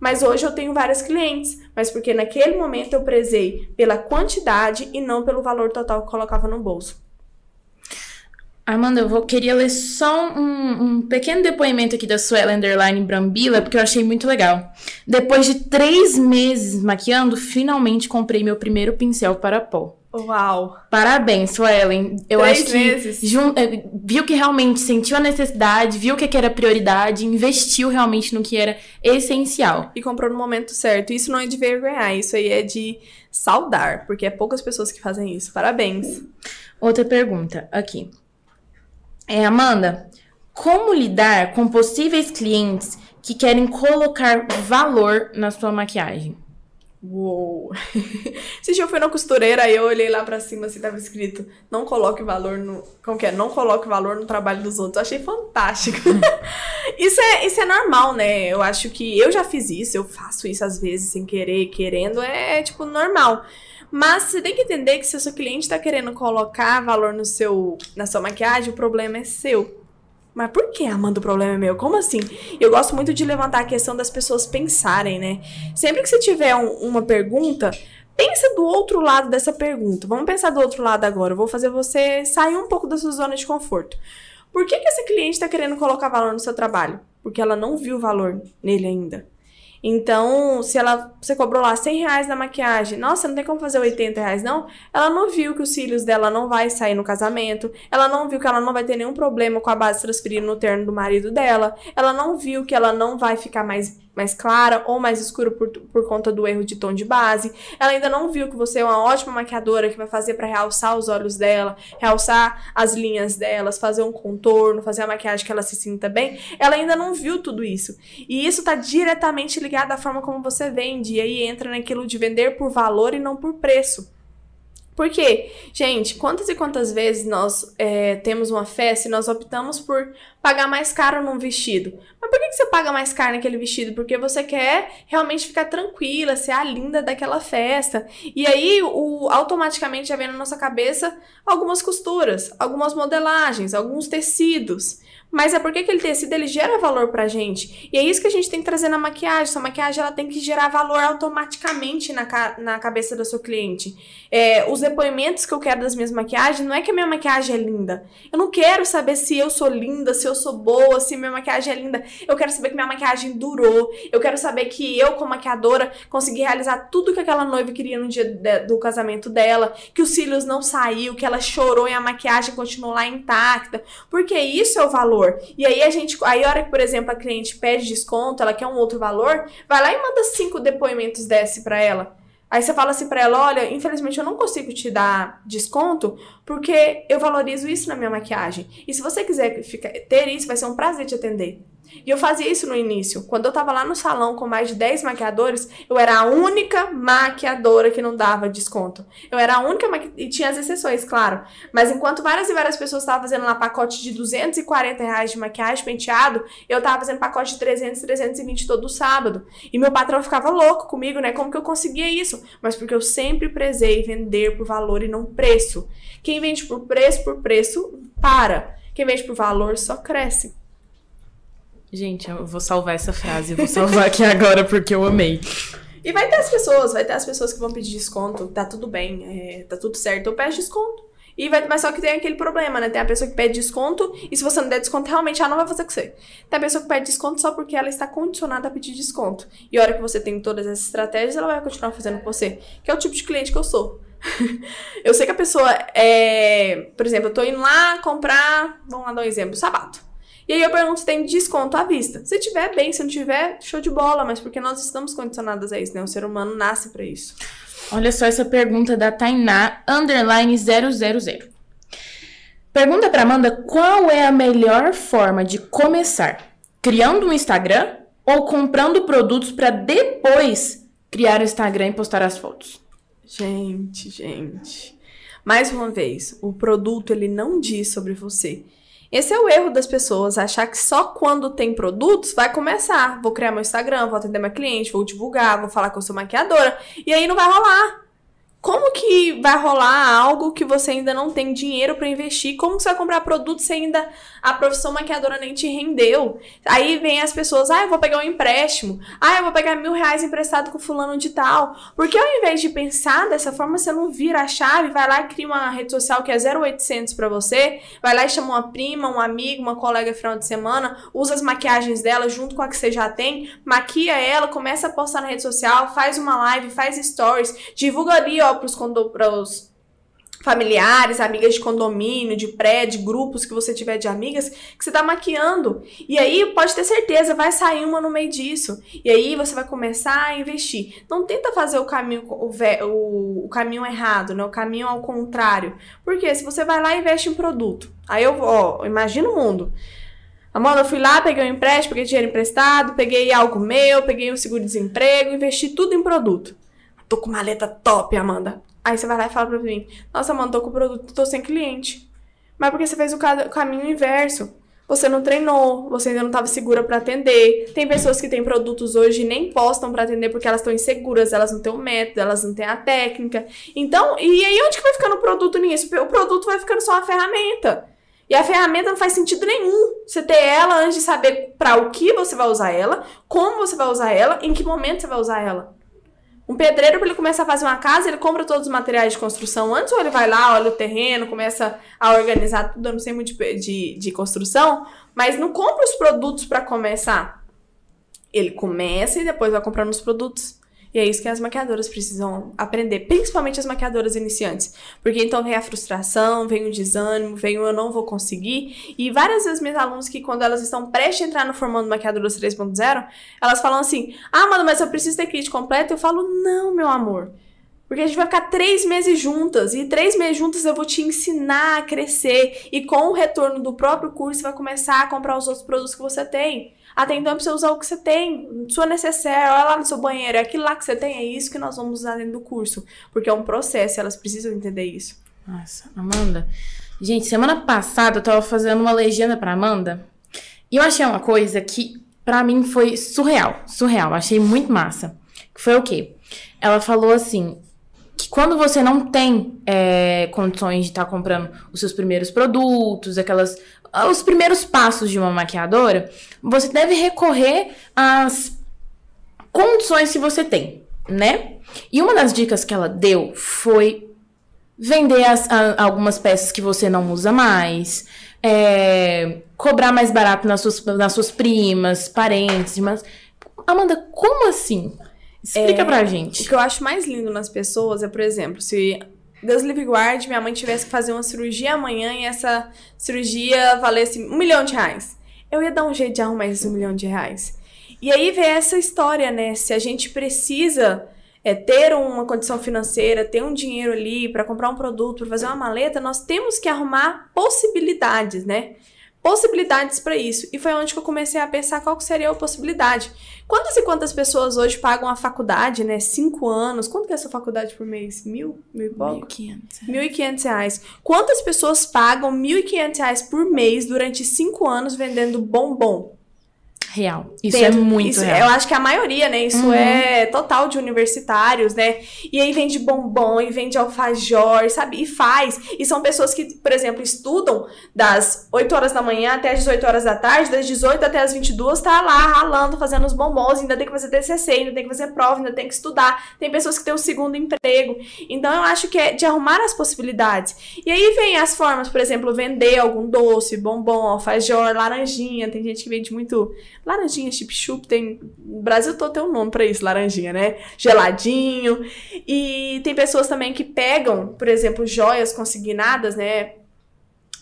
mas hoje eu tenho várias clientes, mas porque naquele momento eu prezei pela quantidade e não pelo valor total que colocava no bolso. Amanda, eu vou, queria ler só um, um pequeno depoimento aqui da Suela Underline Brambila, porque eu achei muito legal. Depois de três meses maquiando, finalmente comprei meu primeiro pincel para pó. Uau! Parabéns, Suelen. Eu Três acho que eh, viu que realmente sentiu a necessidade, viu o que que era prioridade, investiu realmente no que era essencial. E comprou no momento certo. Isso não é de vergonhar, isso aí é de saudar, porque é poucas pessoas que fazem isso. Parabéns. Outra pergunta aqui. É, Amanda, como lidar com possíveis clientes que querem colocar valor na sua maquiagem? Uou! Esse dia eu fui na costureira, aí eu olhei lá pra cima, assim, tava escrito: não coloque valor no. Como que é? Não coloque valor no trabalho dos outros. Eu achei fantástico. isso, é, isso é normal, né? Eu acho que eu já fiz isso, eu faço isso às vezes sem querer, querendo, é, tipo normal. Mas você tem que entender que se o seu cliente tá querendo colocar valor no seu, na sua maquiagem, o problema é seu. Mas por que, Amanda, o problema é meu? Como assim? Eu gosto muito de levantar a questão das pessoas pensarem, né? Sempre que você tiver um- uma pergunta, pensa do outro lado dessa pergunta. Vamos pensar do outro lado agora. Eu vou fazer você sair um pouco da sua zona de conforto. Por que, que essa cliente está querendo colocar valor no seu trabalho? Porque ela não viu valor nele ainda. Então, se ela você cobrou lá 100 reais na maquiagem, nossa, não tem como fazer 80 reais, não? Ela não viu que os cílios dela não vai sair no casamento, ela não viu que ela não vai ter nenhum problema com a base transferindo no terno do marido dela, ela não viu que ela não vai ficar mais, mais clara ou mais escura por, por conta do erro de tom de base, ela ainda não viu que você é uma ótima maquiadora que vai fazer para realçar os olhos dela, realçar as linhas delas, fazer um contorno, fazer a maquiagem que ela se sinta bem, ela ainda não viu tudo isso. E isso tá diretamente ligado à forma como você vende. E aí entra naquilo de vender por valor e não por preço. Por quê? Gente, quantas e quantas vezes nós é, temos uma festa e nós optamos por pagar mais caro num vestido? Mas por que, você paga mais caro naquele vestido? Porque você quer realmente ficar tranquila, ser a linda daquela festa. E aí, o, automaticamente já vem na nossa cabeça algumas costuras, algumas modelagens, alguns tecidos. Mas é porque aquele tecido ele gera valor pra gente. E é isso que a gente tem que trazer na maquiagem. Sua maquiagem ela tem que gerar valor automaticamente na, ca na cabeça do seu cliente. É, os depoimentos que eu quero das minhas maquiagens não é que a minha maquiagem é linda. Eu não quero saber se eu sou linda, se eu sou boa, se minha maquiagem é linda. Eu quero saber que minha maquiagem durou. Eu quero saber que eu, como maquiadora, consegui realizar tudo que aquela noiva queria no dia de- do casamento dela. Que os cílios não saiu, que ela chorou e a maquiagem continuou lá intacta. Porque isso é o valor. E aí a gente, aí a hora que, por exemplo, a cliente pede desconto, ela quer um outro valor, vai lá e manda cinco depoimentos desse pra ela. Aí você fala assim pra ela, olha, infelizmente eu não consigo te dar desconto porque eu valorizo isso na minha maquiagem. E se você quiser ficar- ter isso, vai ser um prazer te atender. E eu fazia isso no início. Quando eu tava lá no salão com mais de 10 maquiadores, eu era a única maquiadora que não dava desconto. Eu era a única maqui... e tinha as exceções, claro. Mas enquanto várias e várias pessoas estavam fazendo lá pacote de 240 reais de maquiagem penteado, eu tava fazendo pacote de 300, 320 todo sábado. E meu patrão ficava louco comigo, né? Como que eu conseguia isso? Mas porque eu sempre prezei vender por valor e não preço. Quem vende por preço, por preço, para. Quem vende por valor só cresce. Gente, eu vou salvar essa frase, vou salvar aqui agora porque eu amei. E vai ter as pessoas, vai ter as pessoas que vão pedir desconto, tá tudo bem, é, tá tudo certo, eu peço desconto. E vai, mas só que tem aquele problema, né? Tem a pessoa que pede desconto, e se você não der desconto, realmente ela não vai fazer com você. Tem a pessoa que pede desconto só porque ela está condicionada a pedir desconto. E a hora que você tem todas essas estratégias, ela vai continuar fazendo com você. Que é o tipo de cliente que eu sou. eu sei que a pessoa é. Por exemplo, eu tô indo lá comprar. Vamos lá dar um exemplo, sapato. E aí eu pergunto se tem desconto à vista. Se tiver, bem. Se não tiver, show de bola. Mas porque nós estamos condicionadas a isso, né? O ser humano nasce pra isso. Olha só essa pergunta da Tainá, underline 000. Pergunta pra Amanda qual é a melhor forma de começar? Criando um Instagram ou comprando produtos pra depois criar o Instagram e postar as fotos? Gente, gente. Mais uma vez, o produto ele não diz sobre você. Esse é o erro das pessoas, achar que só quando tem produtos vai começar. Vou criar meu Instagram, vou atender meu cliente, vou divulgar, vou falar que eu sou maquiadora, e aí não vai rolar. Como que vai rolar algo que você ainda não tem dinheiro para investir? Como que você vai comprar produto se ainda a profissão maquiadora nem te rendeu? Aí vem as pessoas, ah, eu vou pegar um empréstimo. Ah, eu vou pegar mil reais emprestado com fulano de tal. Porque ao invés de pensar dessa forma, você não vira a chave, vai lá e cria uma rede social que é 0800 para você, vai lá e chama uma prima, um amigo, uma colega final de semana, usa as maquiagens dela junto com a que você já tem, maquia ela, começa a postar na rede social, faz uma live, faz stories, divulga ali, ó, para os familiares, amigas de condomínio, de prédio, grupos que você tiver de amigas, que você tá maquiando. E aí, pode ter certeza, vai sair uma no meio disso. E aí, você vai começar a investir. Não tenta fazer o caminho, o, o, o caminho errado, né? O caminho ao contrário. Porque se você vai lá e investe em produto, aí eu, ó, imagina o mundo. Amanda, eu fui lá, peguei um empréstimo, peguei dinheiro emprestado, peguei algo meu, peguei um seguro-desemprego, investi tudo em produto tô com maleta top, Amanda. Aí você vai lá e fala pra mim, nossa, Amanda, tô com o produto, tô sem cliente. Mas porque você fez o caminho inverso. Você não treinou, você ainda não estava segura para atender. Tem pessoas que têm produtos hoje e nem postam para atender porque elas estão inseguras, elas não têm o método, elas não têm a técnica. Então, e aí onde que vai ficando o produto nisso? O produto vai ficando só uma ferramenta. E a ferramenta não faz sentido nenhum você ter ela antes de saber para o que você vai usar ela, como você vai usar ela, em que momento você vai usar ela. Um pedreiro, para ele começar a fazer uma casa, ele compra todos os materiais de construção antes ou ele vai lá, olha o terreno, começa a organizar tudo? Eu não sei muito de, de, de construção, mas não compra os produtos para começar. Ele começa e depois vai comprando os produtos. E é isso que as maquiadoras precisam aprender, principalmente as maquiadoras iniciantes. Porque então vem a frustração, vem o desânimo, vem o eu não vou conseguir. E várias vezes minhas alunas que quando elas estão prestes a entrar no Formando Maquiadoras 3.0, elas falam assim, ah, mano, mas eu preciso ter kit completo. Eu falo, não, meu amor. Porque a gente vai ficar três meses juntas. E três meses juntas eu vou te ensinar a crescer. E com o retorno do próprio curso, você vai começar a comprar os outros produtos que você tem. Até então, pra você usar o que você tem, sua necessaire, olha lá no seu banheiro, é aquilo lá que você tem, é isso que nós vamos usar dentro do curso. Porque é um processo, elas precisam entender isso. Nossa, Amanda. Gente, semana passada eu tava fazendo uma legenda pra Amanda. E eu achei uma coisa que, para mim, foi surreal. Surreal. Achei muito massa. Que foi o quê? Ela falou assim: que quando você não tem é, condições de estar tá comprando os seus primeiros produtos, aquelas os primeiros passos de uma maquiadora, você deve recorrer às condições que você tem, né? E uma das dicas que ela deu foi vender as, a, algumas peças que você não usa mais, é, cobrar mais barato nas suas, nas suas primas, parentes, mas Amanda, como assim? Explica é, pra gente. O que eu acho mais lindo nas pessoas é, por exemplo, se Deus livre guarde, minha mãe tivesse que fazer uma cirurgia amanhã e essa cirurgia valesse um milhão de reais. Eu ia dar um jeito de arrumar esse um milhão de reais. E aí vem essa história, né? Se a gente precisa é, ter uma condição financeira, ter um dinheiro ali para comprar um produto, para fazer uma maleta, nós temos que arrumar possibilidades, né? Possibilidades para isso. E foi onde que eu comecei a pensar qual seria a possibilidade. Quantas e quantas pessoas hoje pagam a faculdade, né? Cinco anos. Quanto que é essa faculdade por mês? Mil? Mil e pouco? Mil e quinhentos. Mil e quinhentos reais. Quantas pessoas pagam mil e quinhentos reais por mês durante cinco anos vendendo bombom? Real. Isso é muito isso, real. Eu acho que a maioria, né? Isso uhum. é total de universitários, né? E aí vende bombom e vende alfajor, sabe? E faz. E são pessoas que, por exemplo, estudam das 8 horas da manhã até as 18 horas da tarde, das 18 até as 22, tá lá ralando, fazendo os bombons, ainda tem que fazer TCC, ainda tem que fazer prova, ainda tem que estudar. Tem pessoas que têm um segundo emprego. Então eu acho que é de arrumar as possibilidades. E aí vem as formas, por exemplo, vender algum doce, bombom, alfajor, laranjinha. Tem gente que vende muito Laranjinha chip chup tem. No Brasil todo tem um nome pra isso, laranjinha, né? Geladinho. E tem pessoas também que pegam, por exemplo, joias consignadas, né?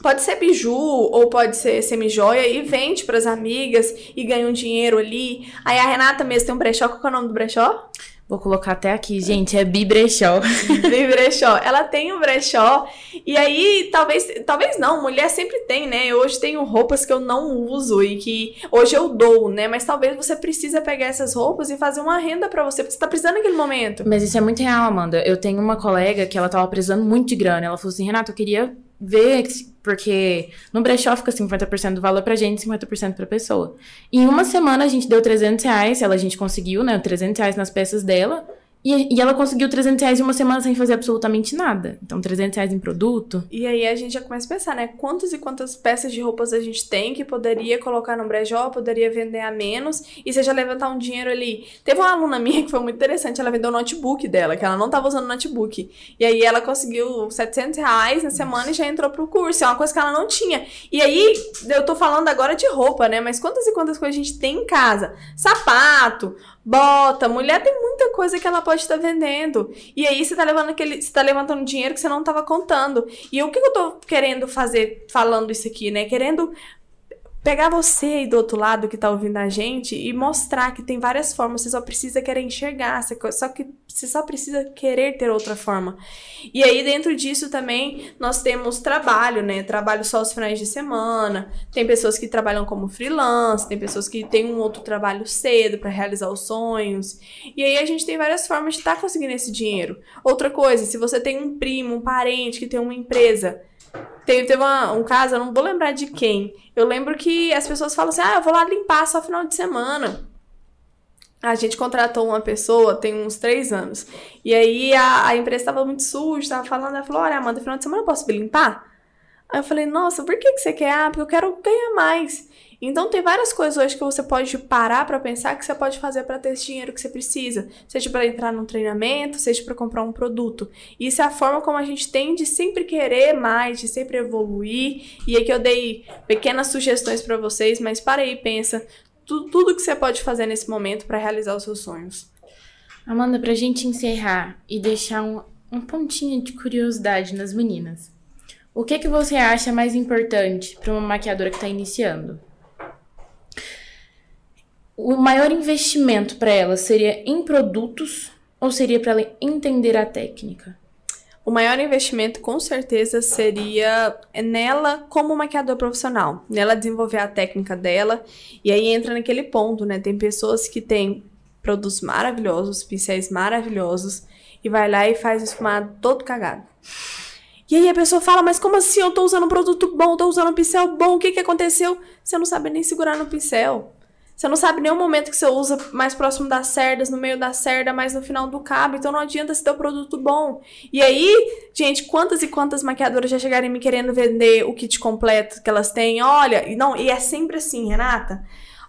Pode ser biju ou pode ser semi-joia e vende para as amigas e ganha um dinheiro ali. Aí a Renata mesmo tem um brechó. Qual é o nome do brechó? Vou colocar até aqui, gente, é Bibrechó. Bibrechó. Ela tem um brechó. E aí, talvez, talvez não, mulher sempre tem, né? Eu hoje tenho roupas que eu não uso e que hoje eu dou, né? Mas talvez você precisa pegar essas roupas e fazer uma renda para você, porque você tá precisando naquele momento. Mas isso é muito real, Amanda. Eu tenho uma colega que ela tava precisando muito de grana. Ela falou assim: Renato, eu queria ver, porque no brechó fica 50% do valor pra gente e 50% pra pessoa. Em uma semana a gente deu 300 reais, ela, a gente conseguiu, né, 300 reais nas peças dela, E, e ela conseguiu 300 reais em uma semana sem fazer absolutamente nada. Então, 300 reais em produto. E aí a gente já começa a pensar, né? Quantas e quantas peças de roupas a gente tem que poderia colocar no brejó, poderia vender a menos, e você já levantar um dinheiro ali. Teve uma aluna minha que foi muito interessante, ela vendeu o notebook dela, que ela não tava usando notebook. E aí ela conseguiu 700 reais na semana e já entrou pro curso. É uma coisa que ela não tinha. E aí, eu tô falando agora de roupa, né? Mas quantas e quantas coisas a gente tem em casa? Sapato, bota, mulher tem muita coisa que ela pode estar vendendo. E aí você tá levando aquele, você tá levantando dinheiro que você não estava contando. E o que, eu tô querendo fazer falando isso aqui, né? Querendo pegar você aí do outro lado que tá ouvindo a gente e mostrar que tem várias formas, você só precisa querer enxergar, você só que você só precisa querer ter outra forma. E aí dentro disso também nós temos trabalho, né? Trabalho só os finais de semana. Tem pessoas que trabalham como freelance, tem pessoas que têm um outro trabalho cedo para realizar os sonhos. E aí a gente tem várias formas de estar tá conseguindo esse dinheiro. Outra coisa, se você tem um primo, um parente que tem uma empresa, Teve, teve uma, um caso, eu não vou lembrar de quem. Eu lembro que as pessoas falam assim: ah, eu vou lá limpar só final de semana. A gente contratou uma pessoa tem uns três anos. E aí a, a empresa estava muito suja, estava falando, ela falou: olha, Amanda, final de semana eu posso limpar? Aí eu falei: nossa, por que, que você quer? Ah, porque eu quero ganhar mais. Então tem várias coisas hoje que você pode parar para pensar que você pode fazer para ter esse dinheiro que você precisa, seja para entrar num treinamento, seja para comprar um produto. Isso é a forma como a gente tem de sempre querer mais, de sempre evoluir. E aqui eu dei pequenas sugestões para vocês, mas para aí, pensa tudo, tudo que você pode fazer nesse momento para realizar os seus sonhos. Amanda, pra gente encerrar e deixar um, um pontinho de curiosidade nas meninas. O que que você acha mais importante para uma maquiadora que está iniciando? O maior investimento para ela seria em produtos ou seria para ela entender a técnica? O maior investimento, com certeza, seria nela como maquiador profissional, nela desenvolver a técnica dela. E aí entra naquele ponto, né? Tem pessoas que têm produtos maravilhosos, pincéis maravilhosos, e vai lá e faz o esfumado todo cagado. E aí a pessoa fala, mas como assim? Eu tô usando um produto bom, tô usando um pincel bom, o que que aconteceu? Você não sabe nem segurar no pincel. Você não sabe o momento que você usa mais próximo das cerdas, no meio da cerda, mais no final do cabo. Então não adianta se ter um produto bom. E aí, gente, quantas e quantas maquiadoras já chegaram me querendo vender o kit completo que elas têm? Olha, não, e é sempre assim, Renata.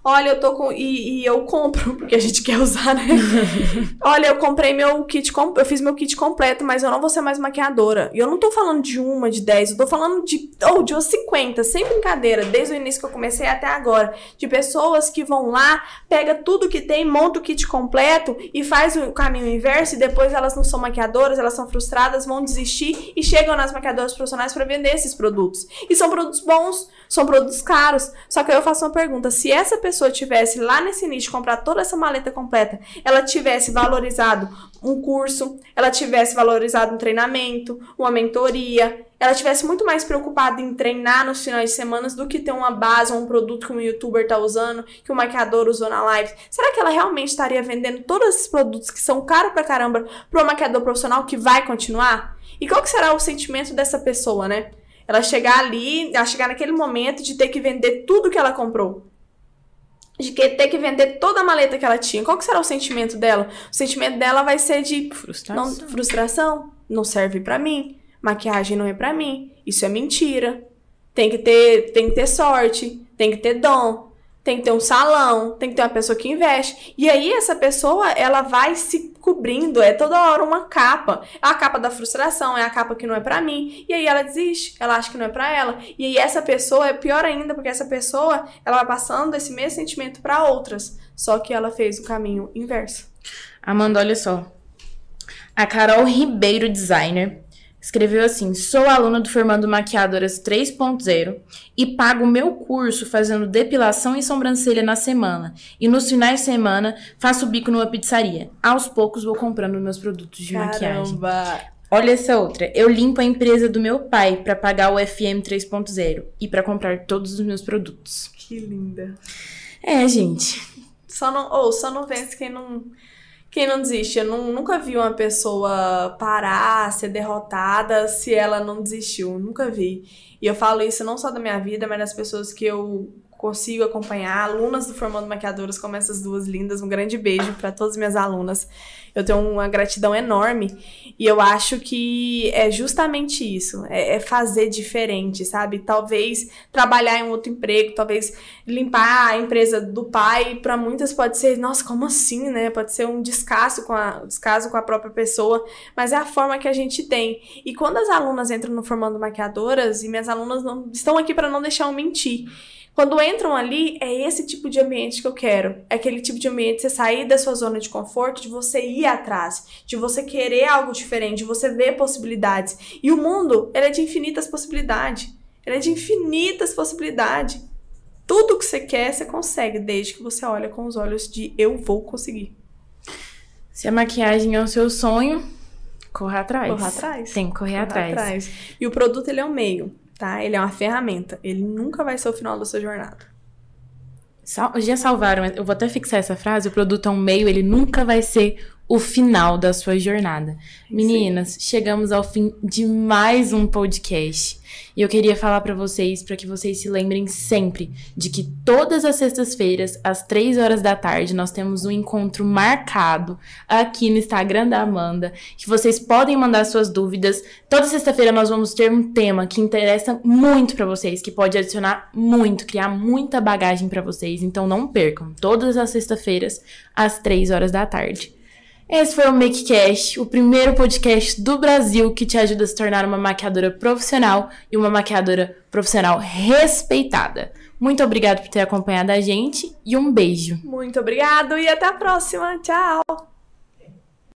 Olha, eu tô com. E, e, eu compro, porque a gente quer usar, né? Olha, eu comprei meu kit. Eu fiz meu kit completo, mas eu não vou ser mais maquiadora. E eu não tô falando de uma, de dez, eu tô falando de. Ou oh, de umas 50, sem brincadeira, desde o início que eu comecei até agora. De pessoas que vão lá, pega tudo que tem, monta o kit completo e faz o caminho inverso, e depois elas não são maquiadoras, elas são frustradas, vão desistir e chegam nas maquiadoras profissionais para vender esses produtos. E são produtos bons, são produtos caros. Só que aí eu faço uma pergunta: se essa pessoa tivesse lá nesse nicho comprar toda essa maleta completa, ela tivesse valorizado um curso, ela tivesse valorizado um treinamento, uma mentoria, ela tivesse muito mais preocupada em treinar nos finais de semana do que ter uma base ou um produto que um youtuber está usando, que um maquiador usou na live. Será que ela realmente estaria vendendo todos esses produtos que são caros pra caramba para um maquiador profissional que vai continuar? E qual que será o sentimento dessa pessoa, né? Ela chegar ali, ela chegar naquele momento de ter que vender tudo que ela comprou de que ter que vender toda a maleta que ela tinha. Qual que será o sentimento dela? O sentimento dela vai ser de frustração, não, frustração, não serve para mim, maquiagem não é para mim, isso é mentira. Tem que ter, tem que ter sorte, tem que ter dom tem que ter um salão, tem que ter uma pessoa que investe. E aí essa pessoa, ela vai se cobrindo, é toda hora uma capa. É a capa da frustração, é a capa que não é para mim. E aí ela desiste, ela acha que não é para ela. E aí essa pessoa é pior ainda, porque essa pessoa, ela vai passando esse mesmo sentimento para outras, só que ela fez o caminho inverso. Amanda, olha só. A Carol Ribeiro, designer, escreveu assim: Sou aluna do Formando Maquiadoras 3.0 e pago meu curso fazendo depilação e sobrancelha na semana. E nos finais de semana faço bico numa pizzaria. Aos poucos vou comprando meus produtos de Caramba. maquiagem. Olha essa outra. Eu limpo a empresa do meu pai para pagar o FM 3.0 e para comprar todos os meus produtos. Que linda. É, gente. Só não, ou oh, só não vence quem não quem não desiste? Eu não, nunca vi uma pessoa parar, ser derrotada se ela não desistiu. Nunca vi. E eu falo isso não só da minha vida, mas das pessoas que eu consigo acompanhar. Alunas do Formando Maquiadoras, como essas duas lindas. Um grande beijo para todas as minhas alunas. Eu tenho uma gratidão enorme. E eu acho que é justamente isso. É, é fazer diferente, sabe? Talvez trabalhar em outro emprego, talvez limpar a empresa do pai. Para muitas pode ser, nossa, como assim, né? Pode ser um descaso com a, descaso com a própria pessoa. Mas é a forma que a gente tem. E quando as alunas entram no Formando Maquiadoras, e minhas alunas não, estão aqui para não deixar eu mentir. Quando entram ali, é esse tipo de ambiente que eu quero. É aquele tipo de ambiente de você sair da sua zona de conforto, de você ir atrás, de você querer algo diferente, de você ver possibilidades. E o mundo, ele é de infinitas possibilidades. Ele é de infinitas possibilidades. Tudo que você quer, você consegue, desde que você olha com os olhos de eu vou conseguir. Se a maquiagem é o seu sonho, corra atrás. Corra atrás. Tem que correr Corra atrás. atrás. E o produto, ele é o meio tá? Ele é uma ferramenta. Ele nunca vai ser o final da sua jornada. Sal já salvaram, eu vou até fixar essa frase, o produto é um meio, ele nunca vai ser o final da sua jornada. Meninas, Sim. chegamos ao fim de mais um podcast. E eu queria falar para vocês, para que vocês se lembrem sempre de que todas as sextas-feiras, às três horas da tarde, nós temos um encontro marcado aqui no Instagram da Amanda, que vocês podem mandar suas dúvidas. Toda sexta-feira nós vamos ter um tema que interessa muito para vocês, que pode adicionar muito, criar muita bagagem para vocês. Então não percam, todas as sextas-feiras, às três horas da tarde. Esse foi o MakeCast, o primeiro podcast do Brasil que te ajuda a se tornar uma maquiadora profissional e uma maquiadora profissional respeitada. Muito obrigado por ter acompanhado a gente e um beijo. Muito obrigado e até a próxima. Tchau!